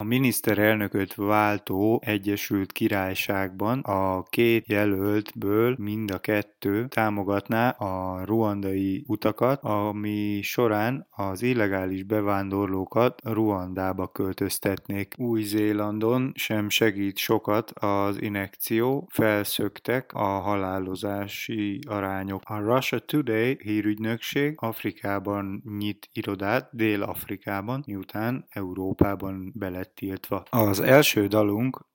A miniszterelnököt váltó Egyesült Királyságban a két jelöltből mind a kettő támogatná a ruandai utakat, ami során az illegális bevándorlókat Ruandába költöztetnék. Új-Zélandon sem segít sokat az inekció, felszöktek a halálozási arányok. A Russia Today hírügynökség Afrikában nyit irodát, Dél-Afrikában, miután Európában belet lett tiltva. Az első dalunk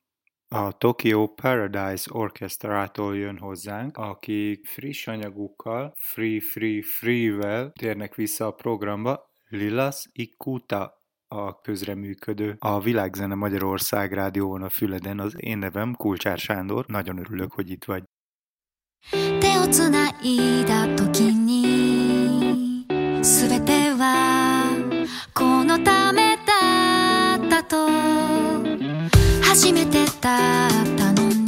a Tokyo Paradise Orchestrától jön hozzánk, akik friss anyagukkal, Free Free Free-vel térnek vissza a programba, Lilas Ikuta a közreműködő, a Világzene Magyarország rádión a Füleden, az én nevem Kulcsár Sándor, nagyon örülök, hogy itt vagy. 手をつないだ時に全てはこのため初めてだったのね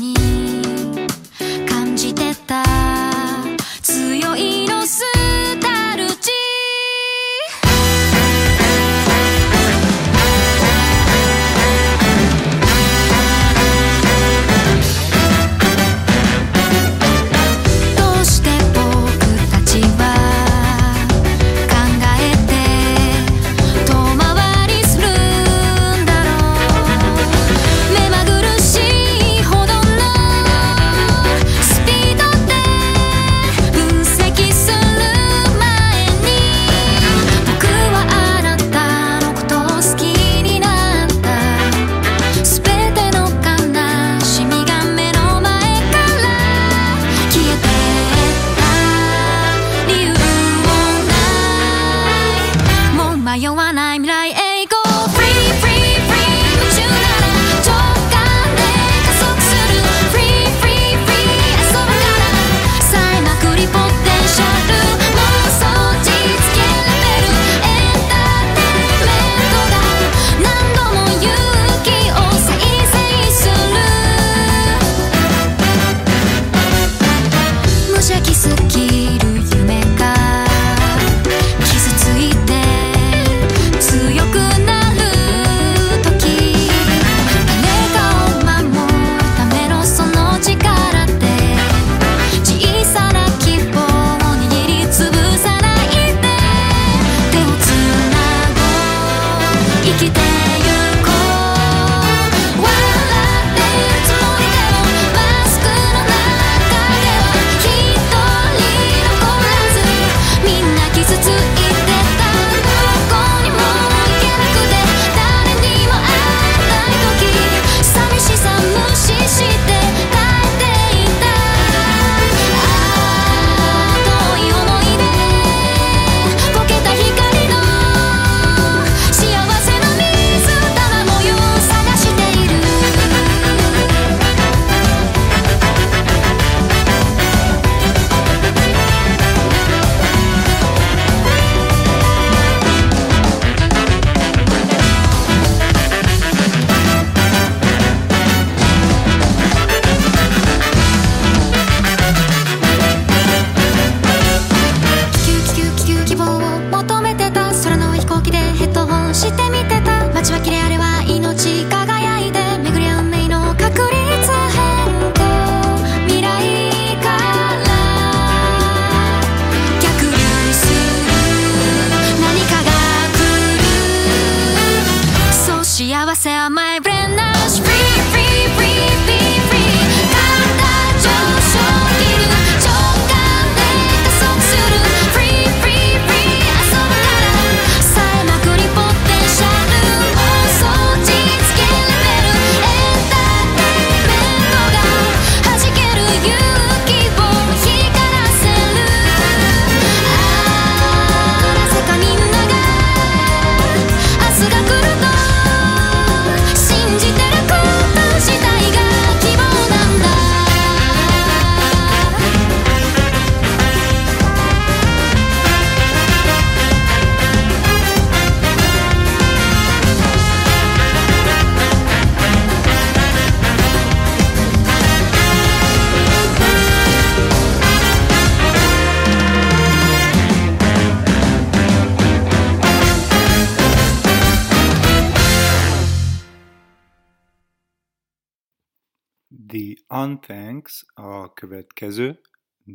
Unthanks a következő,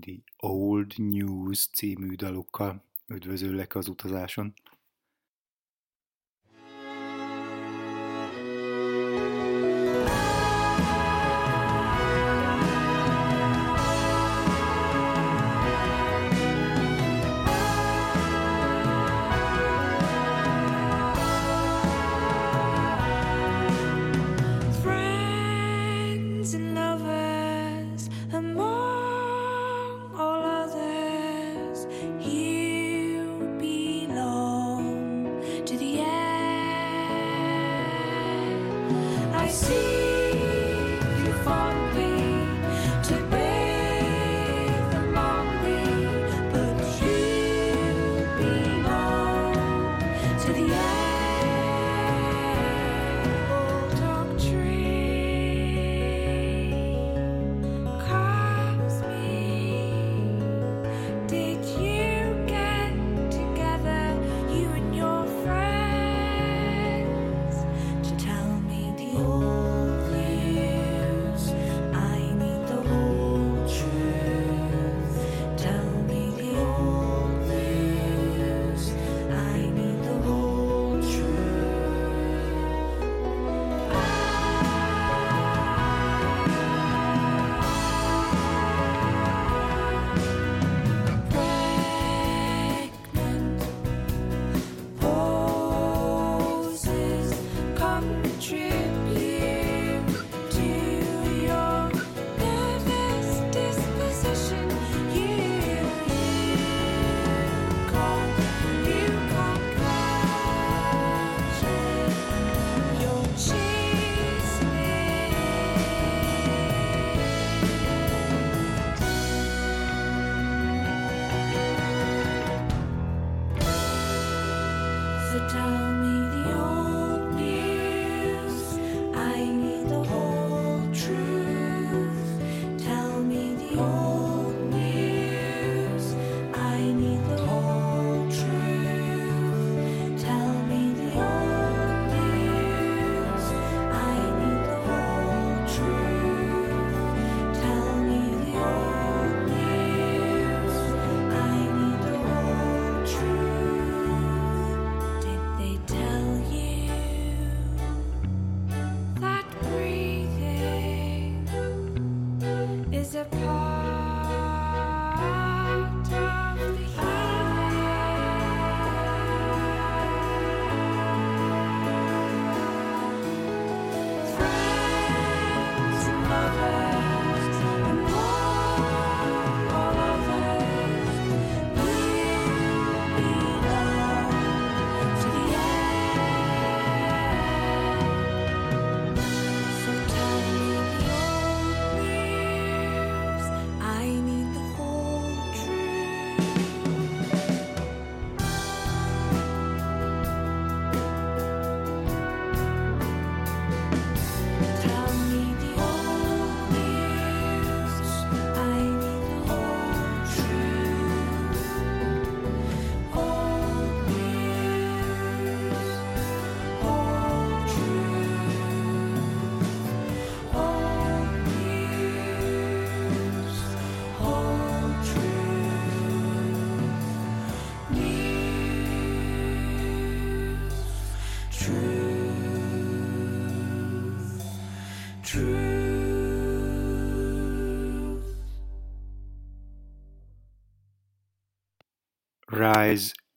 The Old News című dalukkal üdvözöllek az utazáson.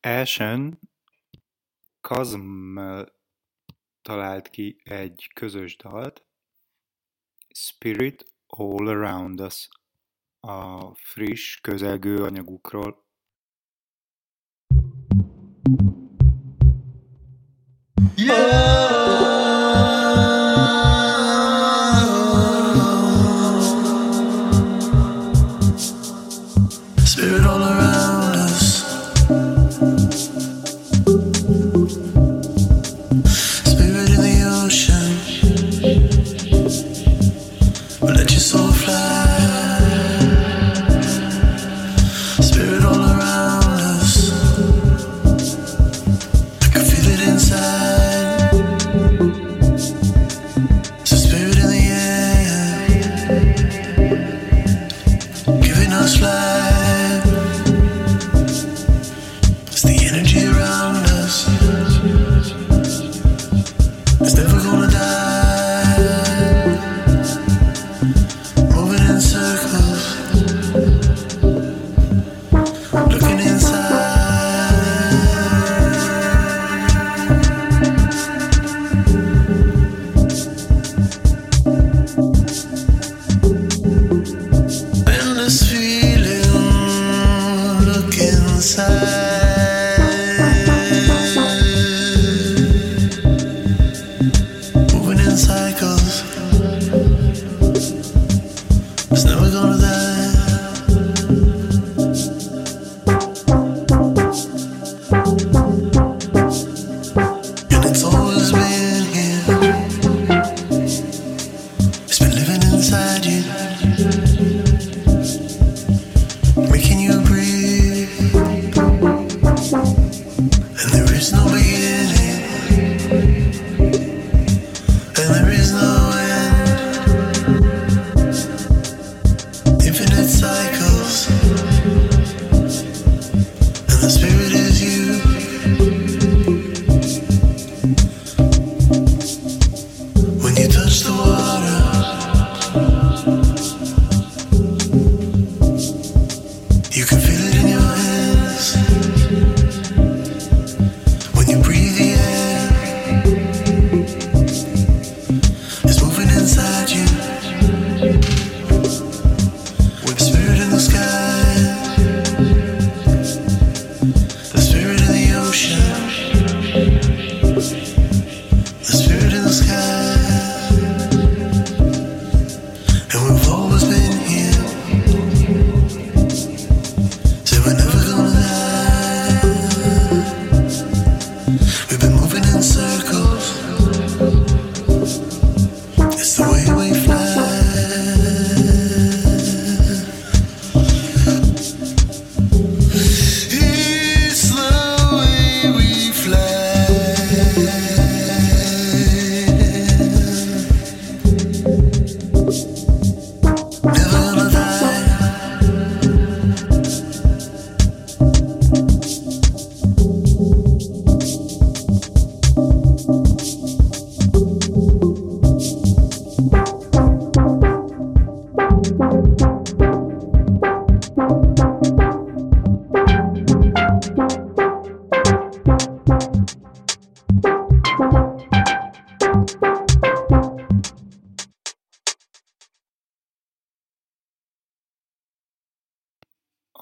Ashen Kazmmel talált ki egy közös dalt, Spirit All Around Us a friss, közelgő anyagukról. Yeah!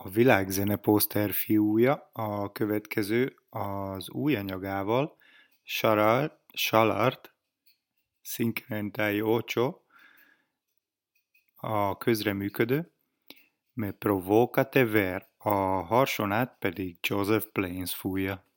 Világzene poszter fiúja a következő az új anyagával, Salart Ocho, a közreműködő, Me Provocate Ver, a harsonát pedig Joseph Plains fújja.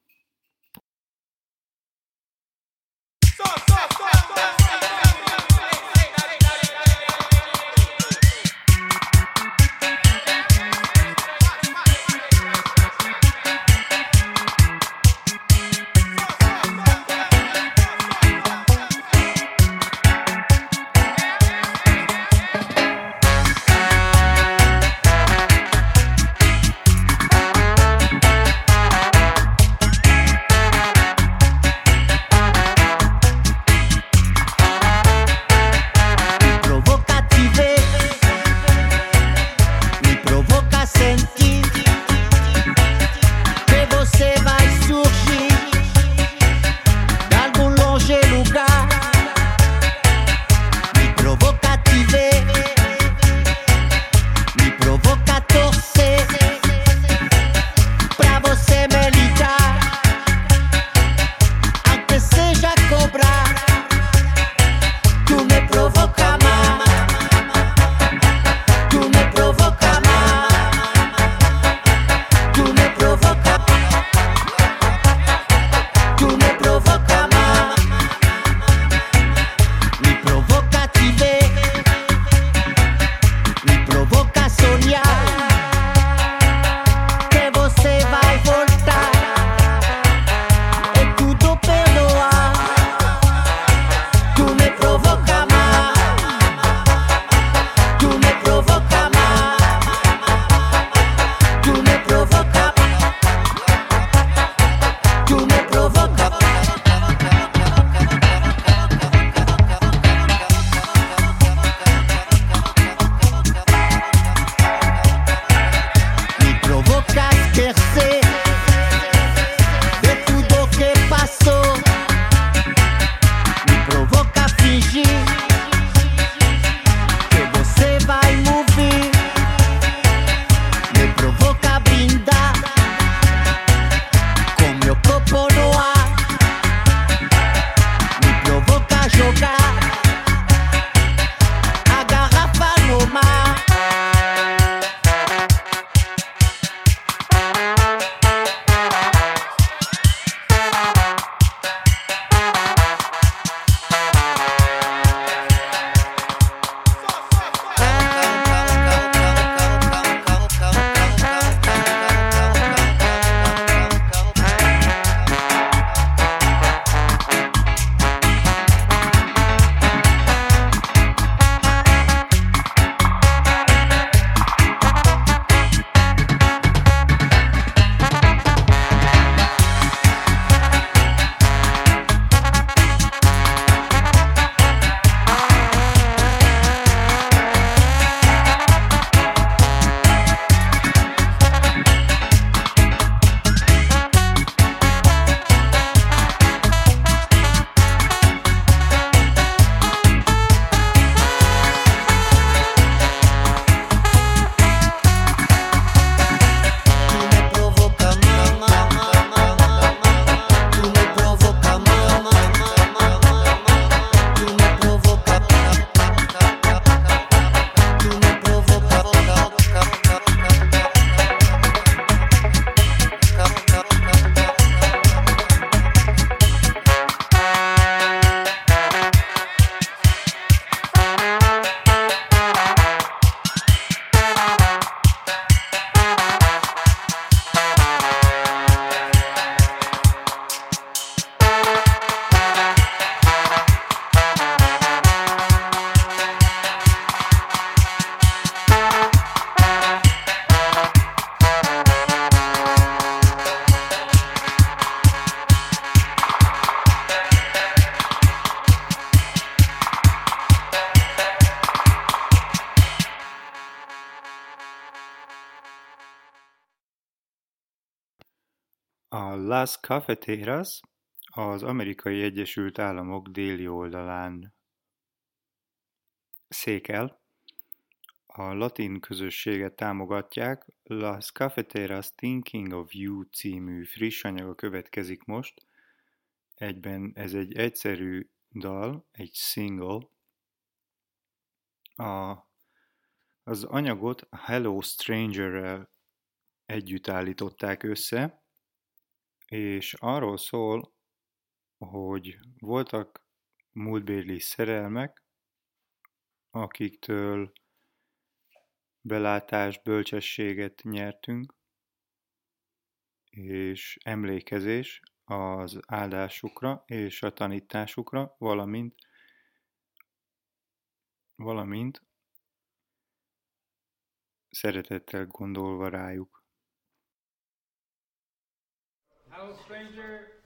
Las Cafeteras az Amerikai Egyesült Államok déli oldalán székel. A latin közösséget támogatják. Las Cafeteras Thinking of You című friss anyaga következik most. Egyben ez egy egyszerű dal, egy single. A, az anyagot Hello Stranger-rel együtt állították össze, és arról szól, hogy voltak múltbéli szerelmek, akiktől belátás, bölcsességet nyertünk, és emlékezés az áldásukra és a tanításukra, valamint, valamint szeretettel gondolva rájuk. Hello, stranger.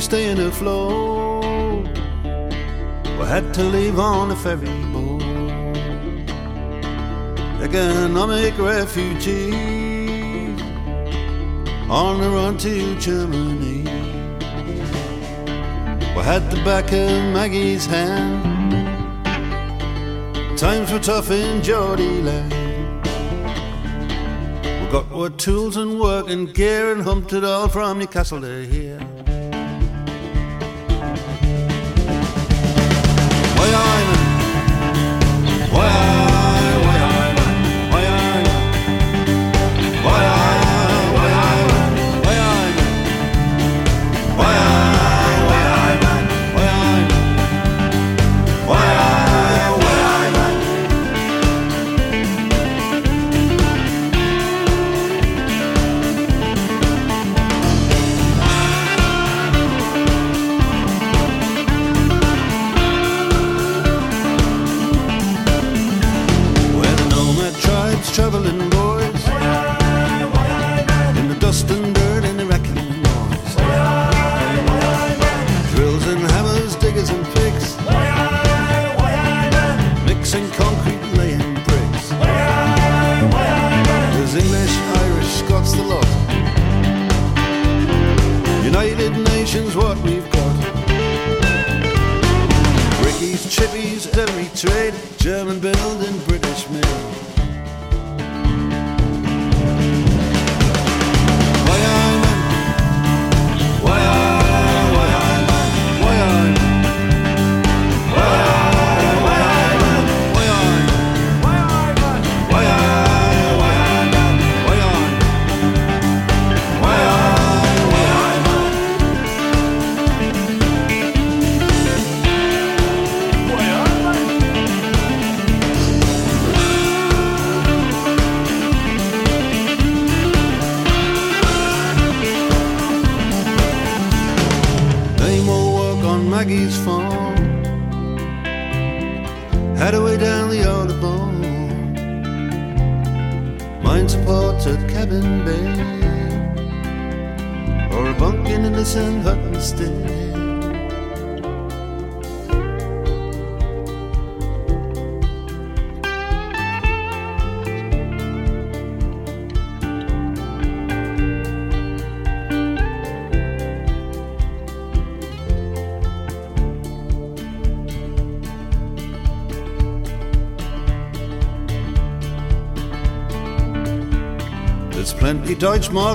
Staying afloat. We had to leave on a ferry boat. Economic refugees on the run to Germany. We had the back of Maggie's hand. Times were tough in Geordie land. We got our tools and work and gear and humped it all from Newcastle to here.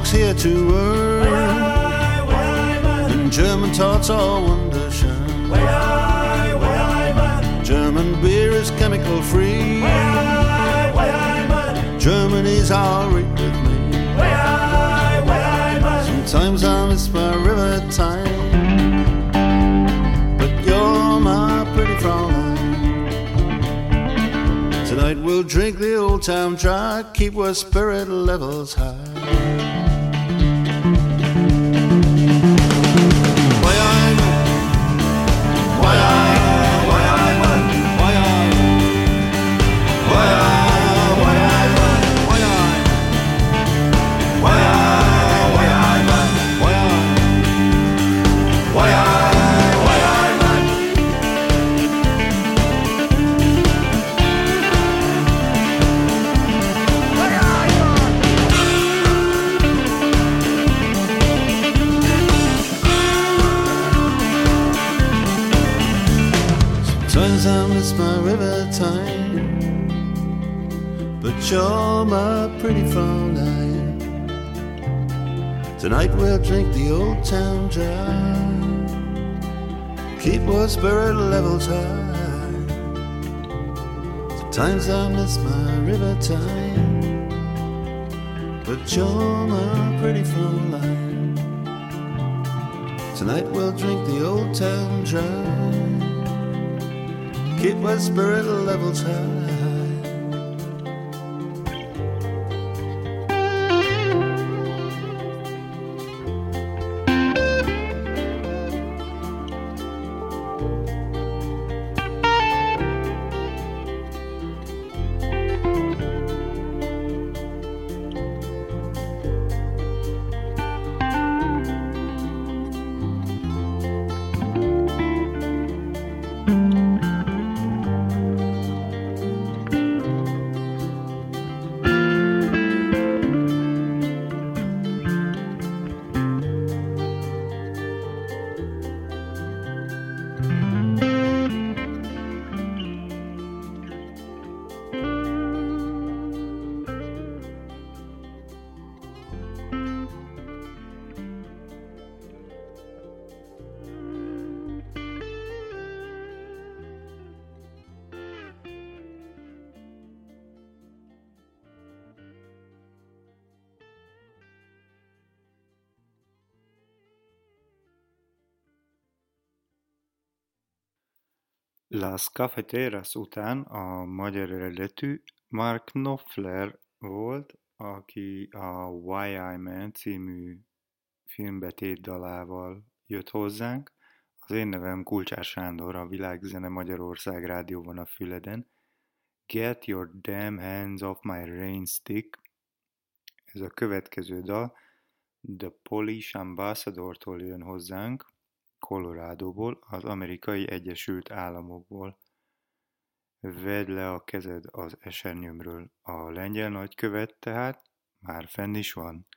Deutschmarks here to earn. And German tarts are wunderschön. German beer is chemical free. Germany's alright with me. Sometimes I miss my river time. But you're my pretty Fraulein. Tonight we'll drink the old town dry, keep our spirit levels high. Tonight we'll drink the old town dry. Keep our spirit levels high. Sometimes I miss my river time. But you're my pretty Fraulein. Tonight we'll drink the old town dry. Keep our spirit levels high. Las Cafeteras után a magyar eredetű Mark Knopfler volt, aki a Why I Man című filmbetét dalával jött hozzánk. Az én nevem Kulcsár Sándor, a Világzene Magyarország rádióban a Füleden. Get your damn hands off my rain stick. Ez a következő dal The Polish Ambassador-tól jön hozzánk, Coloradoból, az amerikai Egyesült Államokból. Vedd le a kezed az esernyőmről. A lengyel nagykövet tehát már fenn is van.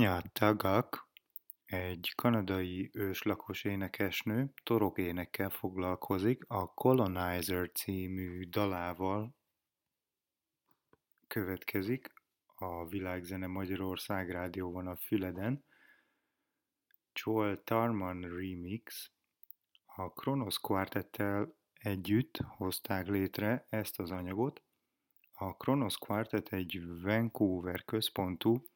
Tanya Tagaq egy kanadai őslakos énekesnő énekkel foglalkozik, a Colonizer című dalával következik a Világzene Magyarország rádióban a Füleden. Joel Tarman remix. A Kronos Quartettel együtt hozták létre ezt az anyagot. A Kronos Quartet egy Vancouver központú,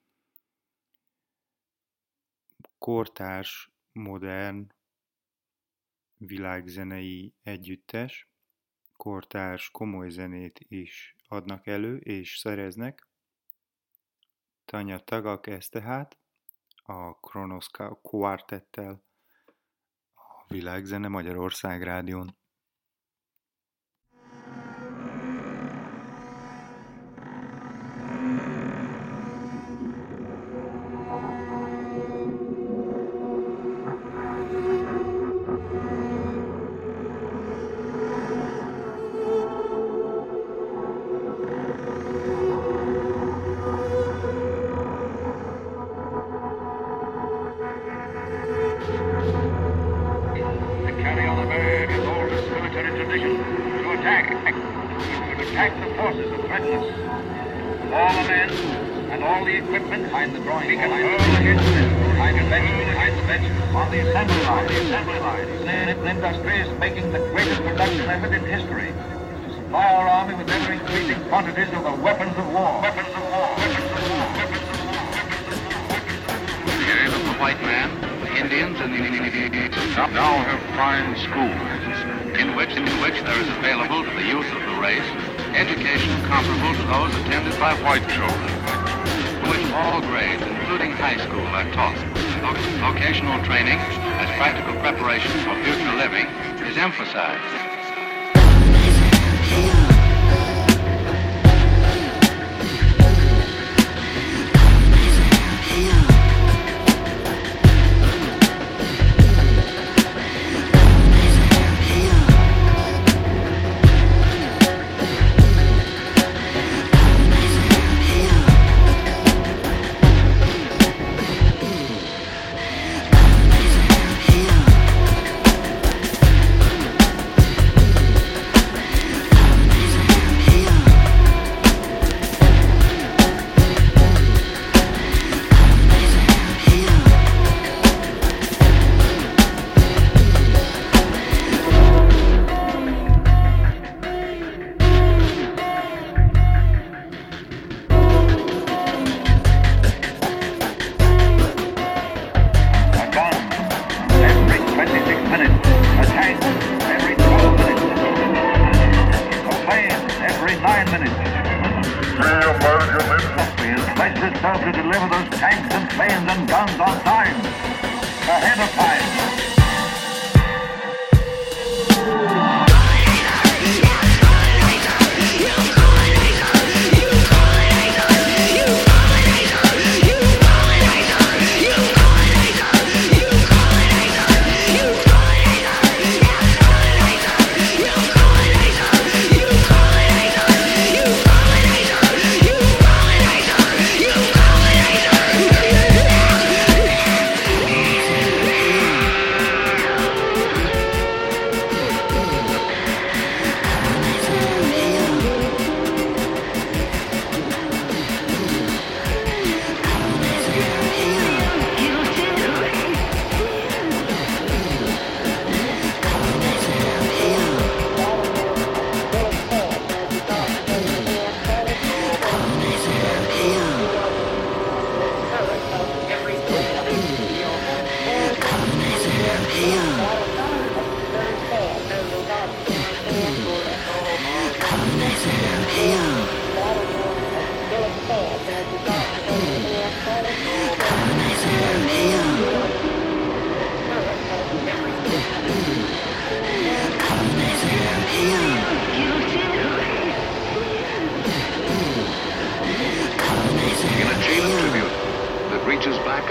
kortárs, modern, világzenei együttes, kortárs komoly zenét is adnak elő és szereznek. Tanya Tagak ez tehát a Kronos Quartettel a Világzene Magyarország rádión.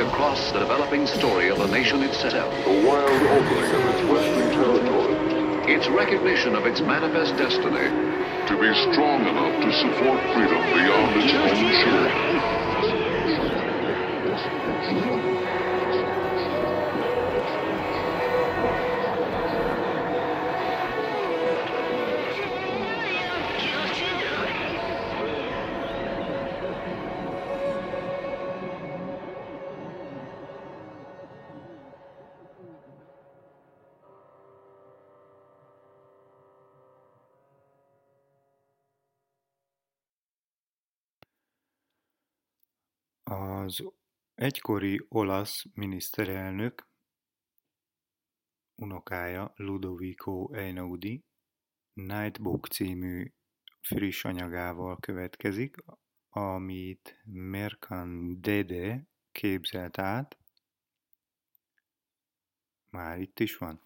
across the developing story of the nation itself. The wild opening of its western territory. Its recognition of its manifest destiny. To be strong enough to support freedom beyond its own shores. Az egykori olasz miniszterelnök unokája Ludovico Einaudi Nightbook című friss anyagával következik, amit Mercandede képzelt át. Már itt is van.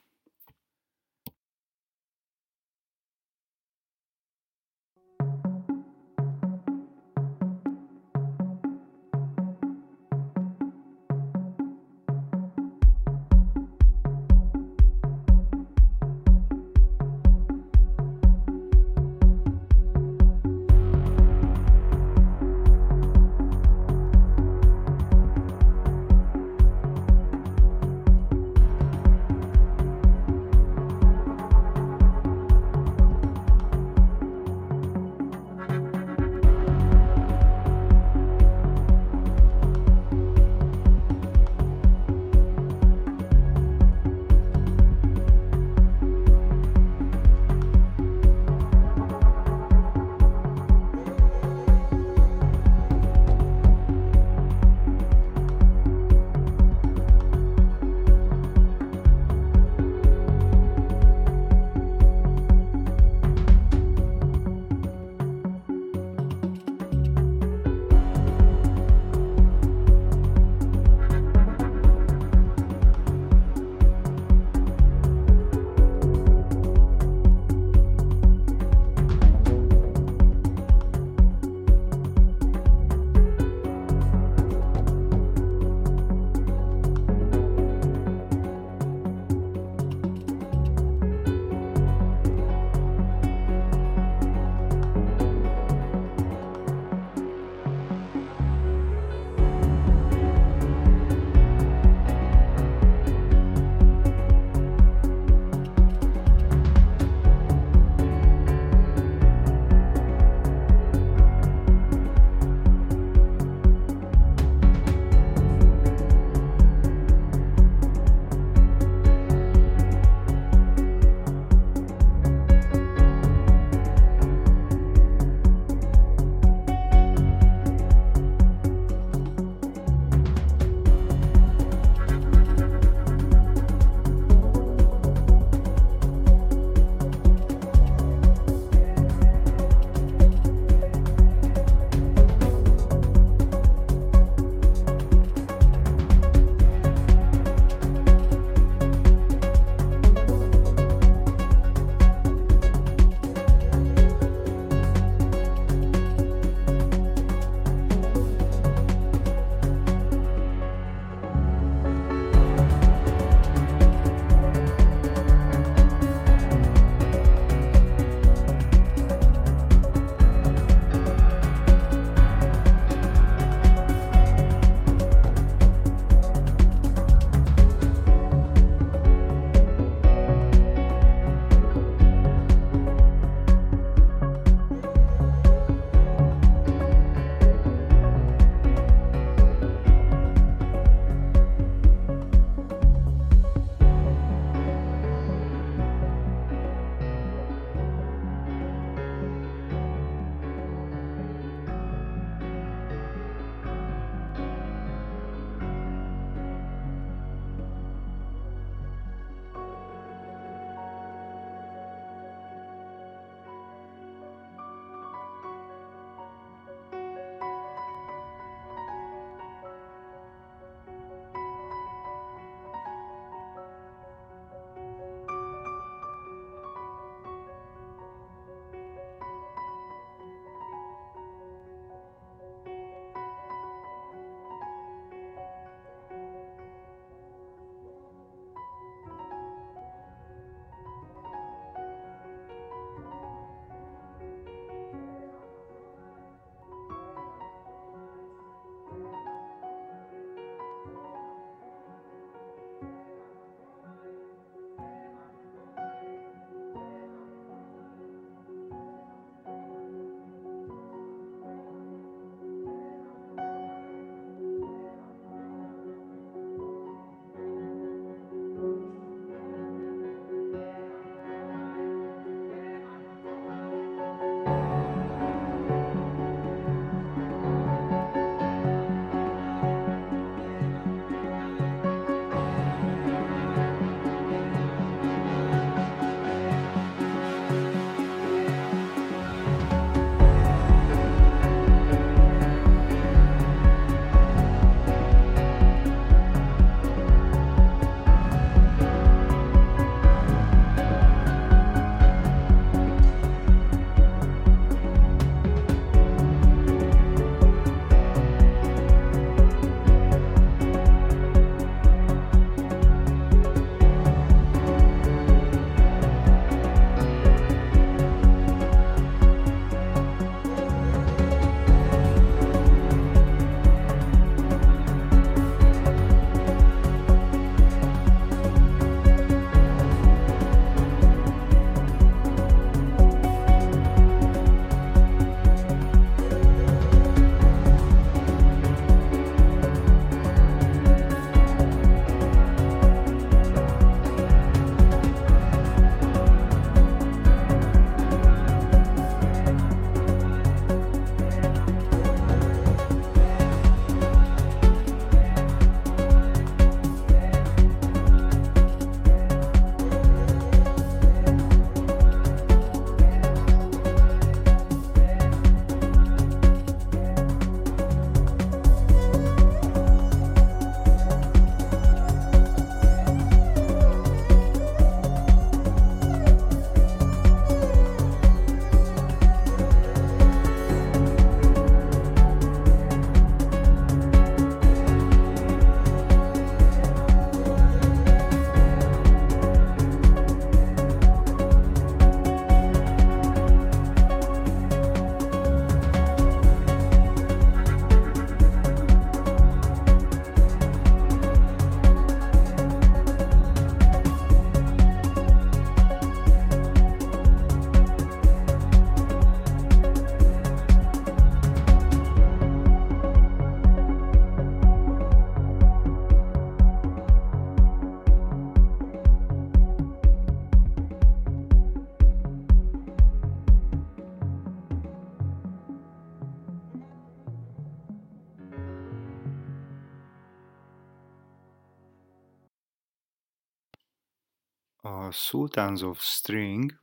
A Sultans of String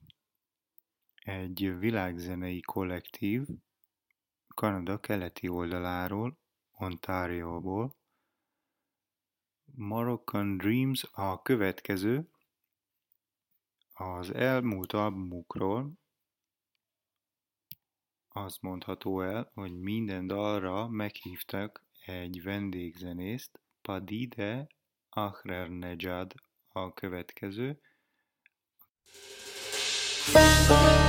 egy világzenei kollektív Kanada keleti oldaláról, Ontarioból. Moroccan Dreams a következő, az elmúlt albumukról azt mondható el, hogy minden dalra meghívtak egy vendégzenészt, Padide Ahrernejad a következő. Ez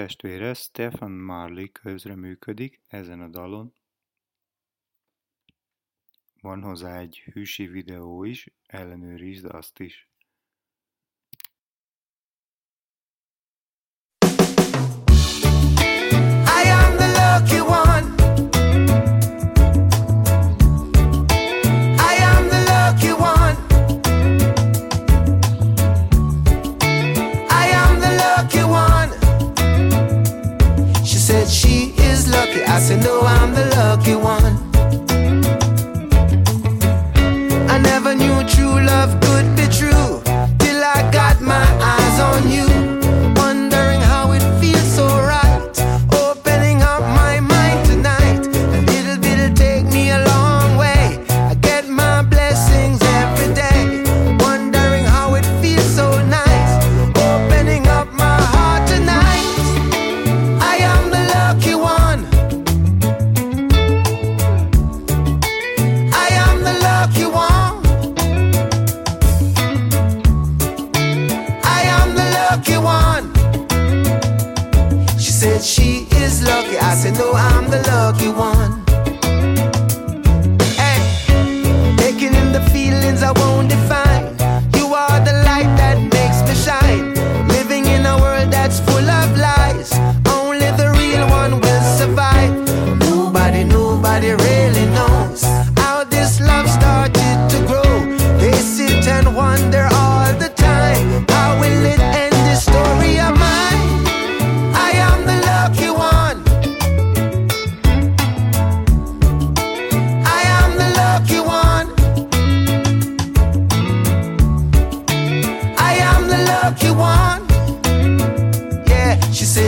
testvére Stefan Marley közreműködik ezen a dalon. Van hozzá egy hűsi videó is, ellenőrizd azt is.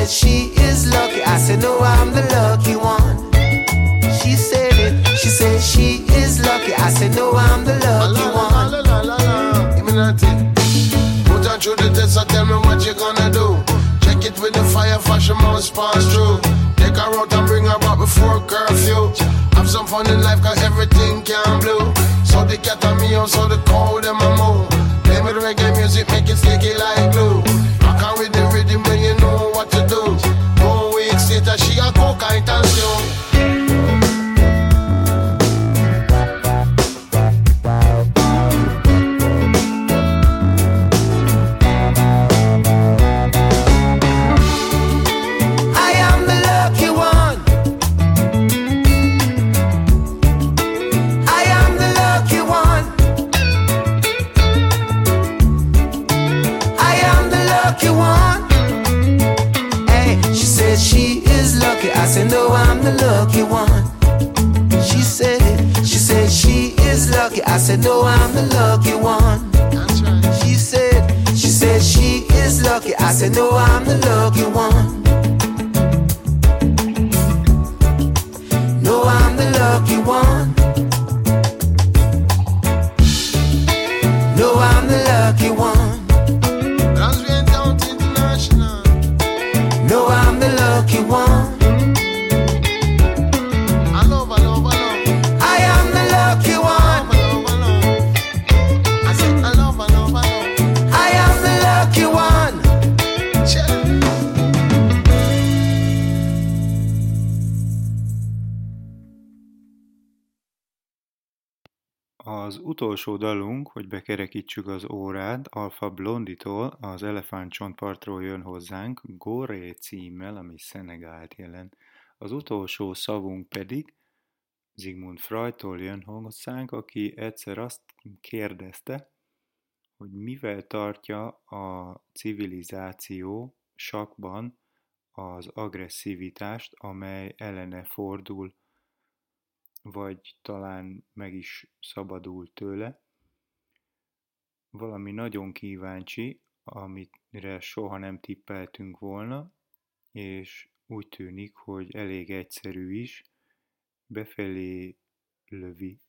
Said she is lucky. I said, No, I'm the lucky one. She said it. She said she is lucky. I said, No, I'm the lucky one. Give me that thing. Put on through the test and tell me what you gonna do. Check it with the fire, fashion must pass through. Take her out and bring her back before curfew. Have some fun in life cause everything can blue. So the cat and me also the cold them a move. say no, I Az utolsó dalunk, hogy bekerekítsük az órát, Alfa Blonditól, az Elefántcsontpartról jön hozzánk, Goré címmel, ami Szenegált jelent. Az utolsó szavunk pedig Sigmund Freudtól jön hozzánk, aki egyszer azt kérdezte, hogy mivel tartja a civilizáció sakban az agresszivitást, amely ellene fordul vagy talán meg is szabadul tőle. Valami nagyon kíváncsi, amire soha nem tippeltünk volna, és úgy tűnik, hogy elég egyszerű is, befelé lövi,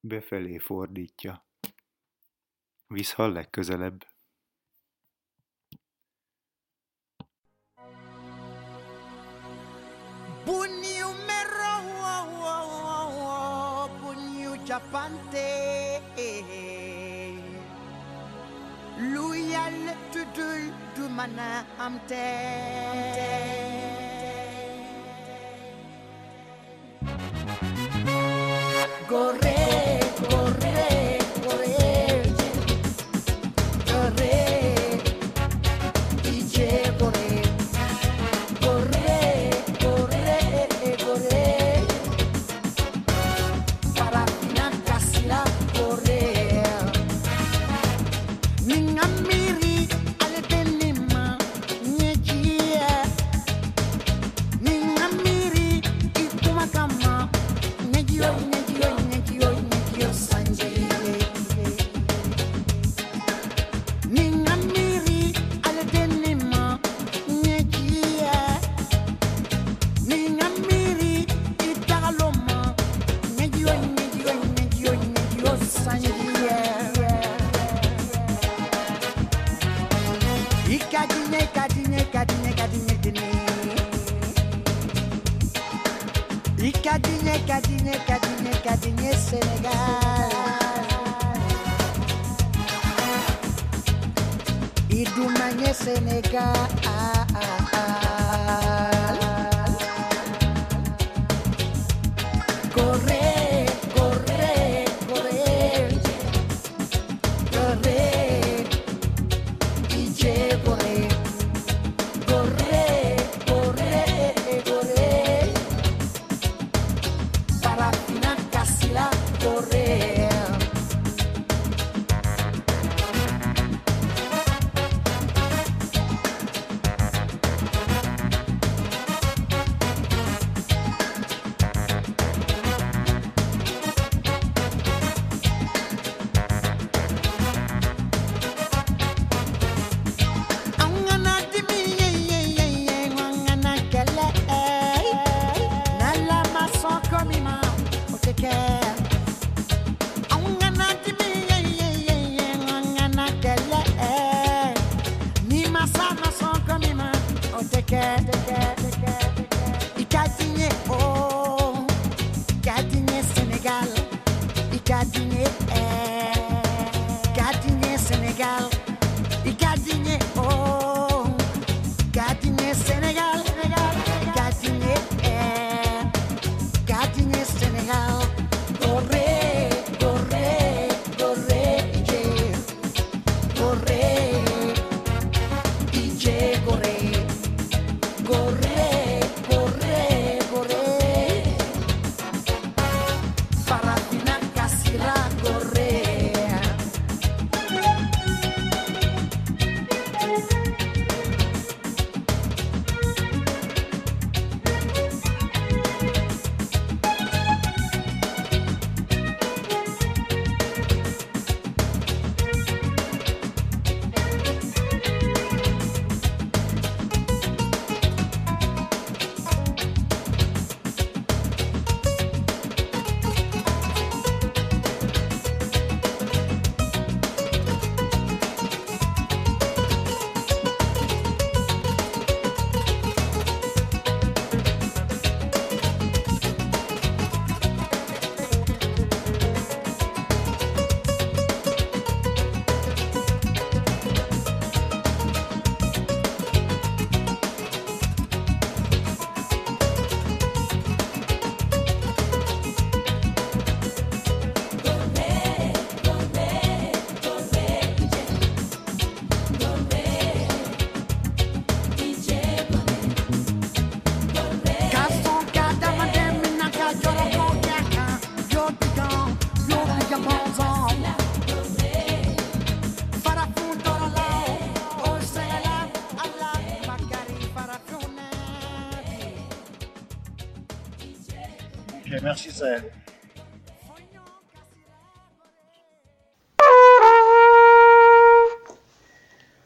befelé fordítja. Visszhall legközelebb. Bunyu pante. Luyal tudul du mana amte Corre, corre God.